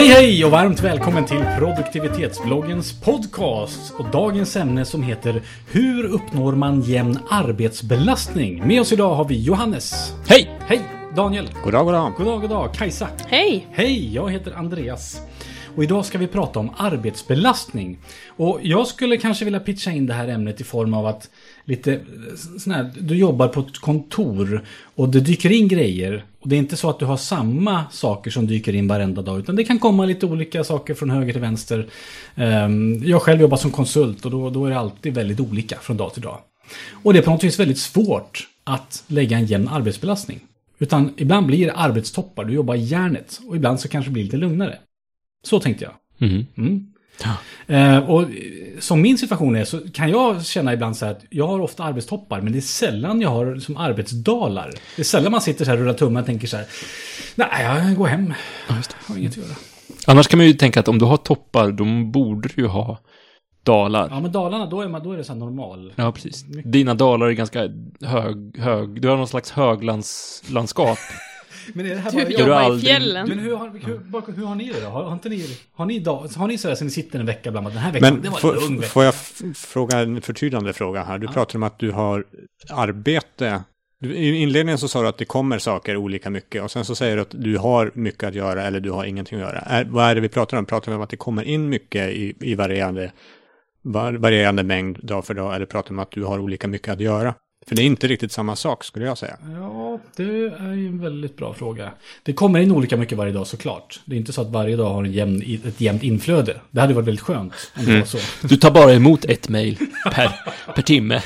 Hej hej och varmt välkommen till produktivitetsbloggens podcast och dagens ämne som heter Hur uppnår man jämn arbetsbelastning? Med oss idag har vi Johannes. Hej! Hej! Daniel. God dag, god dag. God dag, god dag. Kajsa. Hej! Hej, jag heter Andreas. Och idag ska vi prata om arbetsbelastning. Och jag skulle kanske vilja pitcha in det här ämnet i form av att lite eh, sån här, du jobbar på ett kontor och det dyker in grejer. Och det är inte så att du har samma saker som dyker in varenda dag, utan det kan komma lite olika saker från höger till vänster. Ehm, jag själv jobbar som konsult och då, då är det alltid väldigt olika från dag till dag. Och det är på något vis väldigt svårt att lägga en jämn arbetsbelastning. Utan ibland blir det arbetstoppar, du jobbar järnet. Och ibland så kanske det blir lite lugnare. Så tänkte jag. Mhm. Mm. Eh, och som min situation är så kan jag känna ibland så här att jag har ofta arbetstoppar men det är sällan jag har som arbetsdalar. Det är sällan man sitter så här och rullar tummen och tänker så här. Nej, jag går hem. Jag har inget att göra. Annars kan man ju tänka att om du har toppar, då borde du ju ha dalar. Ja, men Dalarna då är, man, då är det så här normal. Ja, precis. Dina dalar är ganska hög, hög. Du har någon slags höglandslandskap. Men är det här Du bara Gör jag? jobbar i aldrig- fjällen. Men hur har, hur, hur har ni det då? Har, har inte ni, har ni, dag, har ni sådär så ni sitter en vecka bland att den här veckan, det Men var får, en lugn vecka. får jag fråga en förtydligande fråga här? Du pratar om att du har arbete. Du, I inledningen så sa du att det kommer saker olika mycket och sen så säger du att du har mycket att göra eller du har ingenting att göra. Är, vad är det vi pratar om? Pratar vi om att det kommer in mycket i, i varierande, var, varierande mängd dag för dag eller pratar vi om att du har olika mycket att göra? För det är inte riktigt samma sak skulle jag säga. Ja, det är ju en väldigt bra fråga. Det kommer in olika mycket varje dag såklart. Det är inte så att varje dag har en jämn, ett jämnt inflöde. Det hade varit väldigt skönt om det var så. Du tar bara emot ett mejl per, per timme.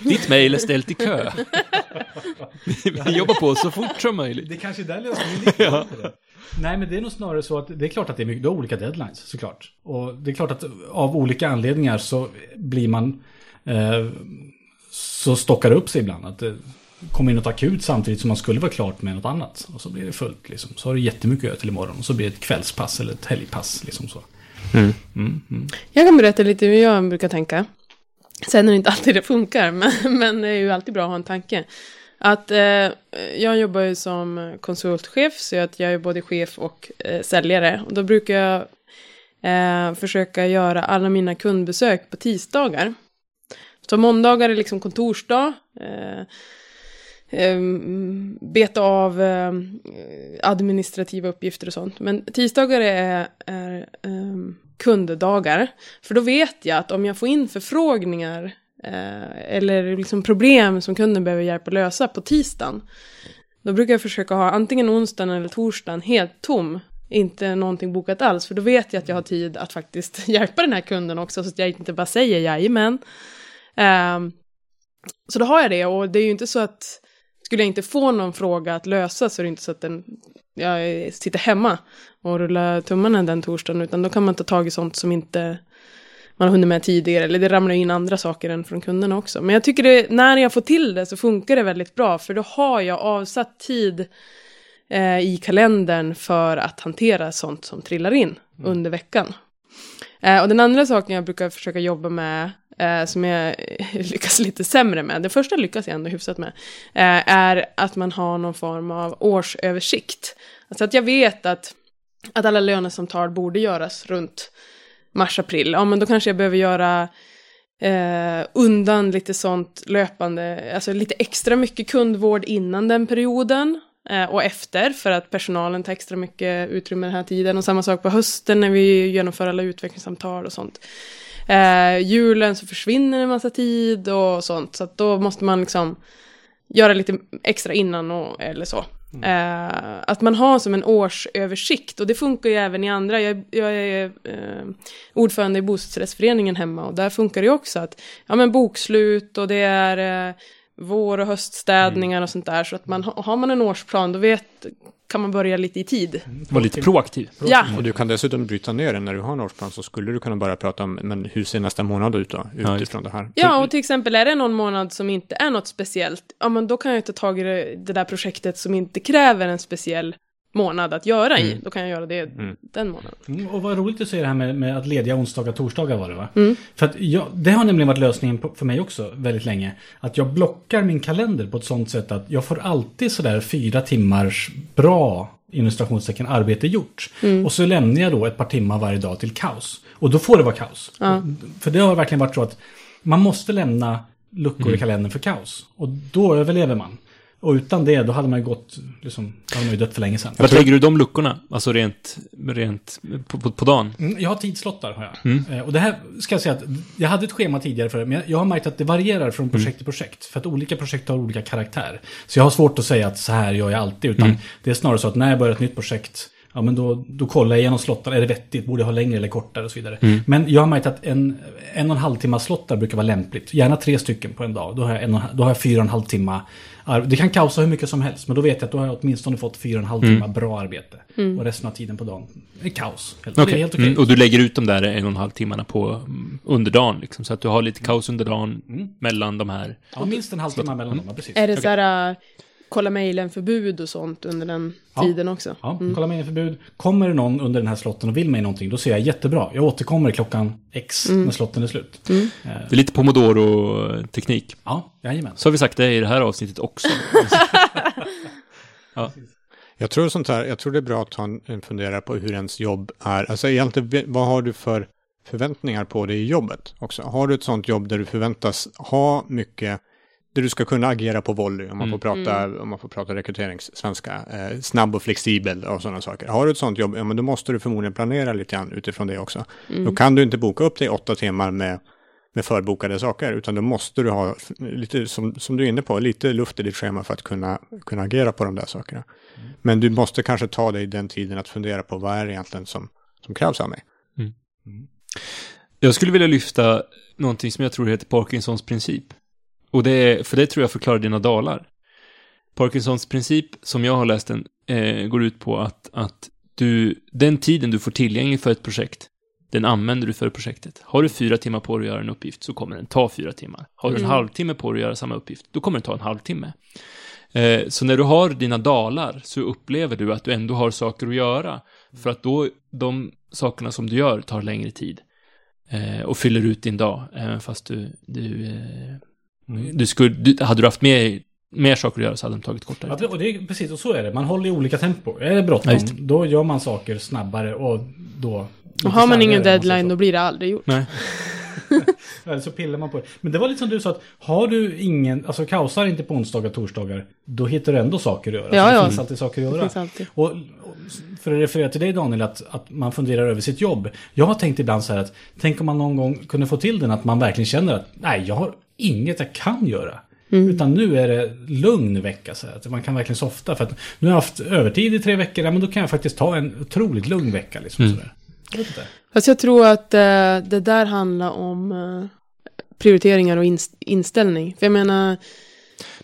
Ditt mejl är ställt i kö. Vi jobbar på så fort som möjligt. Det är kanske är där lösningen ligger. Nej, men det är nog snarare så att det är klart att det är mycket, du har olika deadlines såklart. Och det är klart att av olika anledningar så blir man eh, så stockar det upp sig ibland. Att kommer in något akut samtidigt som man skulle vara klart med något annat. Och så blir det fullt liksom. Så har du jättemycket att göra till imorgon. Och så blir det ett kvällspass eller ett helgpass liksom så. Mm, mm. Jag kan berätta lite hur jag brukar tänka. Sen är det inte alltid det funkar, men, men det är ju alltid bra att ha en tanke. Att eh, jag jobbar ju som konsultchef, så att jag är både chef och eh, säljare. Och då brukar jag eh, försöka göra alla mina kundbesök på tisdagar. Så måndagar är liksom kontorsdag. Eh, beta av eh, administrativa uppgifter och sånt. Men tisdagar är, är eh, kunddagar. För då vet jag att om jag får in förfrågningar eh, eller liksom problem som kunden behöver hjälp att lösa på tisdagen. Då brukar jag försöka ha antingen onsdagen eller torsdagen helt tom. Inte någonting bokat alls. För då vet jag att jag har tid att faktiskt hjälpa den här kunden också. Så att jag inte bara säger jajamän. Um, så då har jag det och det är ju inte så att skulle jag inte få någon fråga att lösa så är det inte så att den, jag sitter hemma och rullar tummarna den torsdagen utan då kan man ta tag i sånt som inte man har hunnit med tidigare eller det ramlar in andra saker än från kunderna också. Men jag tycker det, när jag får till det så funkar det väldigt bra för då har jag avsatt tid eh, i kalendern för att hantera sånt som trillar in under veckan. Eh, och den andra saken jag brukar försöka jobba med, eh, som jag lyckas lite sämre med, det första lyckas jag ändå hyfsat med, eh, är att man har någon form av årsöversikt. Alltså att jag vet att, att alla lönesamtal borde göras runt mars-april. Ja, men då kanske jag behöver göra eh, undan lite sånt löpande, alltså lite extra mycket kundvård innan den perioden eh, och efter för att personalen tar extra mycket utrymme den här tiden. Och samma sak på hösten när vi genomför alla utvecklingssamtal och sånt. Eh, julen så försvinner en massa tid och sånt. Så att då måste man liksom göra lite extra innan och, eller så. Eh, att man har som en årsöversikt och det funkar ju även i andra. Jag, jag är eh, ordförande i bostadsrättsföreningen hemma och där funkar det ju också att ja men bokslut och det är eh, vår och höststädningar och sånt där. Så att man har man en årsplan då vet, kan man börja lite i tid. Var lite proaktiv. Ja, Och du kan dessutom bryta ner den när du har en årsplan så skulle du kunna börja prata om men hur ser nästa månad ut då Ja, utifrån det här. Ja, och till exempel är det någon månad som inte är något speciellt, ja men då kan jag ta tag i det, det där projektet som inte kräver en speciell månad att göra i. Mm. Då kan jag göra det Mm. den månaden. Mm, och vad roligt att se det här med, med att lediga onsdagar och torsdagar var det va? Mm. För att jag, det har nämligen varit lösningen på, för mig också väldigt länge. Att jag blockar min kalender på ett sånt sätt att jag får alltid sådär fyra timmars bra inom citationstecken arbete gjort. Mm. Och så lämnar jag då ett par timmar varje dag till kaos. Och då får det vara kaos. Ja. För det har verkligen varit så att man måste lämna luckor i kalendern för kaos. Och då överlever man. Och utan det, då hade man ju gått, liksom, hade man ju dött för länge sedan. Vart lägger du de luckorna? Alltså rent, rent på, på, på dagen? Mm, Jag har tidslottar har jag. Mm. Eh, Och det här ska jag säga att jag hade ett schema tidigare för det, men jag har märkt att det varierar från projekt till projekt. För att olika projekt har olika karaktär. Så jag har svårt att säga att så här gör jag alltid. Utan Mm. det är snarare så att när jag börjar ett nytt projekt, ja men då, då kollar jag igenom slottar. Är det vettigt? Borde jag ha längre eller kortare och så vidare. Mm. Men jag har märkt att en, en och en halv timme slottar brukar vara lämpligt. Gärna tre stycken på en dag. Då har jag, en och, då har jag fyra och en halv timme. ar- Det kan kaosa hur mycket som helst, men då vet jag att då har jag åtminstone fått fyra och en halv timme bra arbete. Och resten av tiden på dagen är kaos. Det Okej. är helt okej. Mm, och du lägger ut de där en och en halv timmarna på mm, under dagen, liksom, så att du har lite kaos under dagen Mm. mellan de här. Ja, minst en halvtimme mellan dem, precis. Är det så här, kolla mejlen-förbud och sånt under den Ja. tiden också? Ja, kolla mejlförbud. Kommer det någon under den här slotten och vill mig någonting, då säger jag jättebra. Jag återkommer klockan X när slotten är slut. Eh, Det är lite Pomodoro-teknik. Ja, jajamän. Så har vi sagt det i det här avsnittet också. Jag tror sånt här, jag tror det är bra att ta en, fundera på hur ens jobb är. Alltså egentligen, vad har du för förväntningar på dig i jobbet också? Har du ett sånt jobb där du förväntas ha mycket, där du ska kunna agera på volley, om man får prata, om man får prata rekryteringssvenska, eh, snabb och flexibel och sådana saker. Har du ett sånt jobb, ja men då måste du förmodligen planera lite grann utifrån det också. Då kan du inte boka upp dig åtta timmar med med förbokade saker, utan då måste du ha, lite som, som du är inne på, lite luft i ditt schema för att kunna, kunna agera på de där sakerna. Men du måste kanske ta dig den tiden att fundera på vad är det egentligen som, som krävs av mig. Jag skulle vilja lyfta någonting som jag tror heter Parkinsons princip. Och det för det tror jag förklarar dina dalar. Parkinsons princip, som jag har läst den, eh, går ut på att, att du, den tiden du får tillgänglig för ett projekt, den använder du för projektet. Har du fyra timmar på dig att göra en uppgift så kommer den ta fyra timmar. Har du en Mm. halvtimme på dig att göra samma uppgift, då kommer den ta en halvtimme. Eh, så när du har dina dalar så upplever du att du ändå har saker att göra. För att då, de sakerna som du gör tar längre tid. Eh, och fyller ut din dag, även fast du, du, eh, du skulle, du, hade du haft mer, mer saker att göra så hade de tagit kortare Ja, tid. och det är, precis, och så är det. Man håller i olika tempo. Är det Ja, bråttom, det. då gör man saker snabbare och då... Och har man ingen deadline då blir det aldrig gjort. Nej. Eller så pillar man på det. Men det var lite som du sa att har du ingen, alltså kaosar inte på onsdagar och torsdagar, då hittar du ändå saker att göra. Ja, så det ja. finns alltid saker att Det göra. finns alltid. Och, och för att referera till dig Daniel, att, att man funderar över sitt jobb. Jag har tänkt ibland så här att, tänk om man någon gång kunde få till den att man verkligen känner att, nej, jag har inget jag kan göra. Utan nu är det lugn vecka, så att man kan verkligen softa. För att nu har jag haft övertid i tre veckor, ja, men då kan jag faktiskt ta en otroligt lugn vecka. Liksom, sådär. Jag vet inte. Fast jag tror att eh, det där handlar om eh, prioriteringar och inst- inställning. För jag menar,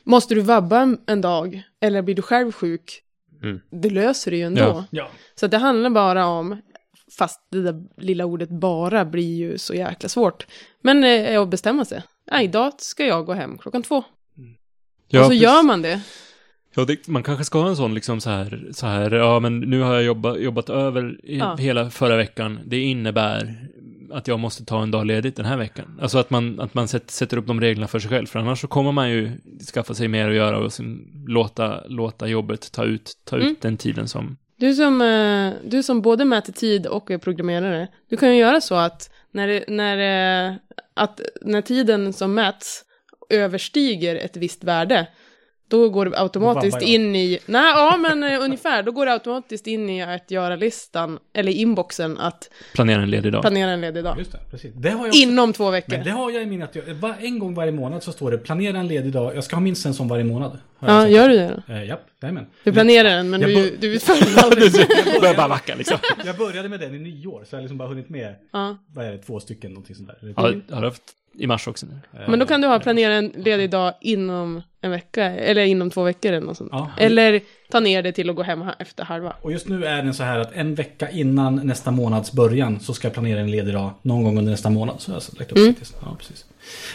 måste du vabba en, dag eller blir du själv sjuk, Mm. det löser du ju ändå. Ja. Ja. Så att det handlar bara om, fast det där lilla ordet bara blir ju så jäkla svårt. Men eh, att bestämma sig. Nej, idag ska jag gå hem klockan två. Ja, och så precis. gör man det. Ja, det, man kanske ska ha en sån liksom så här, så här, ja men nu har jag jobbat, jobbat över i, Ja. hela förra veckan. Det innebär att jag måste ta en dag ledigt den här veckan. Alltså att man, att man sätt, sätter upp de reglerna för sig själv. För annars så kommer man ju skaffa sig mer att göra och sen låta, låta jobbet ta ut, ta ut Mm. den tiden som... Du som, eh, du som både mäter tid och är programmerare, du kan ju göra så att när, det- när, eh, att när tiden som mäts överstiger ett visst värde, då går det automatiskt jag. in i, nej, ja men eh, ungefär, då går det automatiskt in i att göra-listan, eller inboxen, att Planera en ledig dag. planera en ledig dag. Just det, precis. Det har jag också. Inom två veckor. Men det har jag i minnet. Jag, var, en gång varje månad så står det planera en ledig dag. Jag ska ha minst en sån varje månad. har jag Ja, sagt. gör du det då? Eh, japp, jajamän. Du planerar den, men Jag du, du utför den aldrig. börjar bara backa liksom. Jag började med den i nyår, så jag har liksom bara hunnit med, Ja. vad är det, två stycken, någonting sånt där. Jag har haft i mars också nu. Eh, Men då kan du ha planera en ledig dag inom en vecka, eller inom två veckor eller något sånt. Ja. Eller ta ner det till att gå hem efter halva. Och just nu är den så här att en vecka innan nästa månads början så ska jag planera en ledig dag någon gång under nästa månad. Så jag har lagt upp Mm. Ja, precis.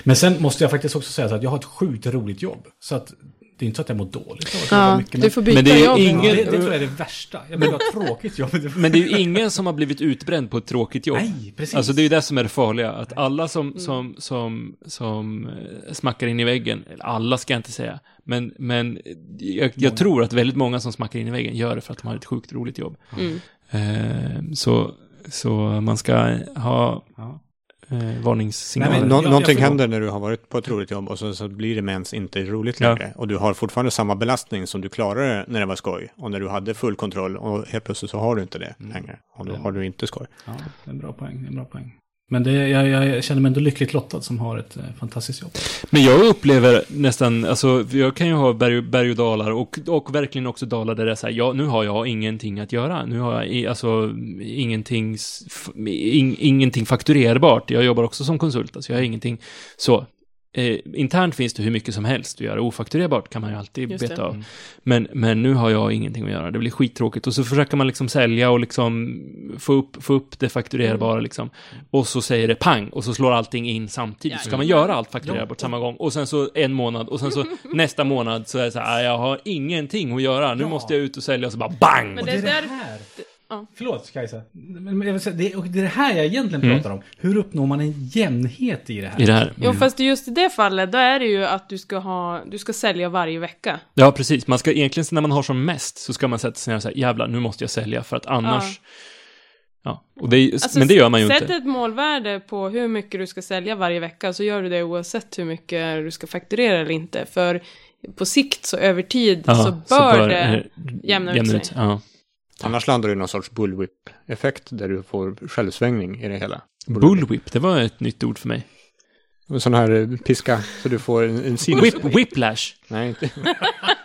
Men sen måste jag faktiskt också säga så att jag har ett sjukt roligt jobb. Så att det är inte så att jag mår dåligt av att jobba Ja, mycket. du får byta Men det är ingen- det, det tror jag är det värsta. Jag ett tråkigt jobb. Men det är ju ingen som har blivit utbränd på ett tråkigt jobb. Nej, precis. Alltså det är ju det som är det farliga, att alla som, som, som, som eh, smackar in i väggen, eller alla ska jag inte säga, men, men jag, jag tror att väldigt många som smackar in i väggen gör det för att de har ett sjukt roligt jobb. Mm. Eh, så, så man ska ha Ja. Eh, varningssignaler. Nej, men- Nå- någonting händer när du har varit på ett roligt jobb och så, så blir det med ens inte roligt Ja. längre. Och du har fortfarande samma belastning som du klarade när det var skoj. Och när du hade full kontroll och helt plötsligt så har du inte det längre. Och då har du inte skoj. Ja, det är en bra poäng. Det är en bra poäng. Men det, jag, jag känner mig ändå lyckligt lottad som har ett eh, fantastiskt jobb. Men jag upplever nästan, alltså jag kan ju ha berg, berg och dalar och, och verkligen också dalar där det är så här, ja, nu har jag ingenting att göra. Nu har jag alltså ingenting, in, ingenting fakturerbart. Jag jobbar också som konsult, alltså jag har ingenting så. Eh, internt finns det hur mycket som helst att göra. Ofakturerbart kan man ju alltid Just det. beta av. Men, men nu har jag ingenting att göra. Det blir skittråkigt. Och så försöker man liksom sälja och liksom få upp, få upp det fakturerbara liksom. Och så säger det pang och så slår allting in samtidigt. Så ska man göra allt fakturerbart samma gång. Och sen så en månad och sen så nästa månad så är det så här, "Ah, jag har ingenting att göra. Nu Ja. måste jag ut och sälja och så bara bang! Men det det är det där- här. Ja. Förlåt Kajsa. Men jag vill säga, det, och det är det här jag egentligen Mm. pratar om. Hur uppnår man en jämnhet i det här? I det här. Jo, fast just i det fallet, då är det ju att du ska ha, du ska sälja varje vecka. Ja, precis. Man ska egentligen, när man har som mest, så ska man sätta sig ner och säga, jävlar, nu måste jag sälja för att annars... Ja, och det, är- Alltså, men det gör man ju sätt inte. ett målvärde på hur mycket du ska sälja varje vecka, så gör du det oavsett hur mycket du ska fakturera eller inte. För på sikt, så över tid, så bör det jämna ut sig. Ja. Annars landar du i någon sorts bullwhip-effekt där du får självsvängning i det hela. Bullwhip, det var ett nytt ord för mig. En sån här piska, så du får en, en sinus... Whip, whiplash. Nej, inte...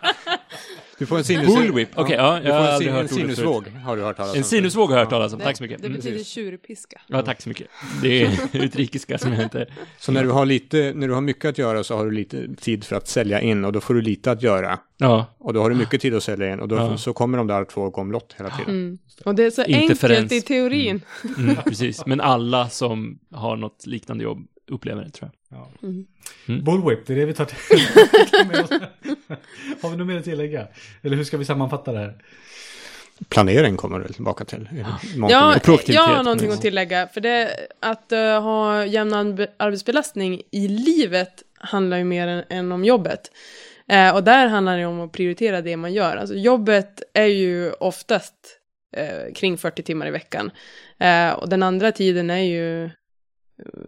Du får en sinus... Bullwhip, okej, ja, Du jag har får en, aldrig sin, hört en sinusvåg, har du hört talas om. En sinusvåg har jag hört talas om, Det, tack så mycket. det Mm. betyder tjurpiska. Ja, tack så mycket. Det är utrikiska som jag inte... Så när du har lite, när du har mycket att göra så har du lite tid för att sälja in och då får du lite att göra. Ja, Och då har du mycket tid att sälja in och då Ja. så kommer de där två gå omlott hela tiden. Mm. Och det är så Interferens. enkelt i teorin. mm, precis. Men alla som har något liknande jobb upplever det, tror jag. Ja. Mm. Mm. Bullwhip, det är det vi tar till. med oss. Har vi något mer att tillägga? Eller hur ska vi sammanfatta det här? Planering kommer du tillbaka till. Ja, jag har någonting att tillägga. För det, att eh, ha jämn arbe- arbetsbelastning i livet handlar ju mer än, än om jobbet. Eh, och där handlar det om att prioritera det man gör. Alltså jobbet är ju oftast eh, kring 40 timmar i veckan. Och den andra tiden är ju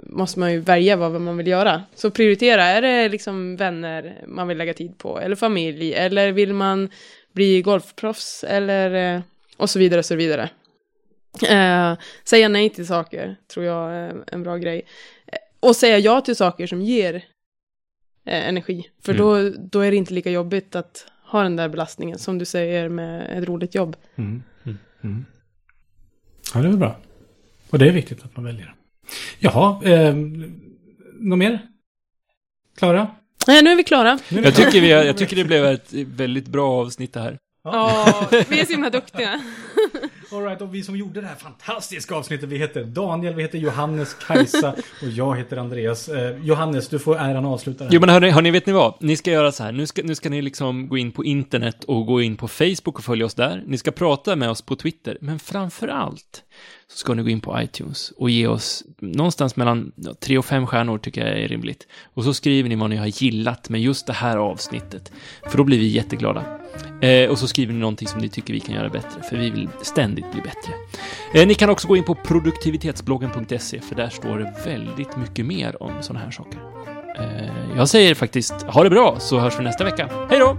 måste man ju välja vad man vill göra. Så prioritera, är det liksom vänner man vill lägga tid på, eller familj, eller vill man bli golfproffs, eller eh, och så vidare, och så vidare. Eh, säga nej till saker tror jag är en bra grej. Eh, och säga ja till saker som ger eh, energi. För Mm. då, då är det inte lika jobbigt att ha den där belastningen som du säger med ett roligt jobb. Mm. Mm. Mm. Ja, det är bra. Och det är viktigt att man väljer. Jaha, eh, något mer? Klara? Nej, nu är vi klara. Jag tycker, vi, jag tycker det blev ett väldigt bra avsnitt det här. Ja, vi är så himla duktiga. All right, och vi som gjorde det här fantastiska avsnittet, vi heter Daniel, vi heter Johannes, Kajsa och jag heter Andreas. Eh, Johannes, du får äran att avsluta det här. Jo men hörni, hörni, vet ni vad? Ni ska göra så här, nu ska, nu ska ni liksom gå in på internet och gå in på Facebook och följa oss där. Ni ska prata med oss på Twitter, men framför allt så ska ni gå in på iTunes och ge oss någonstans mellan ja, tre och fem stjärnor tycker jag är rimligt. Och så skriver ni vad ni har gillat med just det här avsnittet, för då blir vi jätteglada. Eh, och så skriver ni någonting som ni tycker vi kan göra bättre, för vi vill ständigt bli bättre. Eh, ni kan också gå in på produktivitetsbloggen.se, för där står det väldigt mycket mer om sådana här saker. Eh, jag säger faktiskt, ha det bra, så hörs vi nästa vecka. Hej då!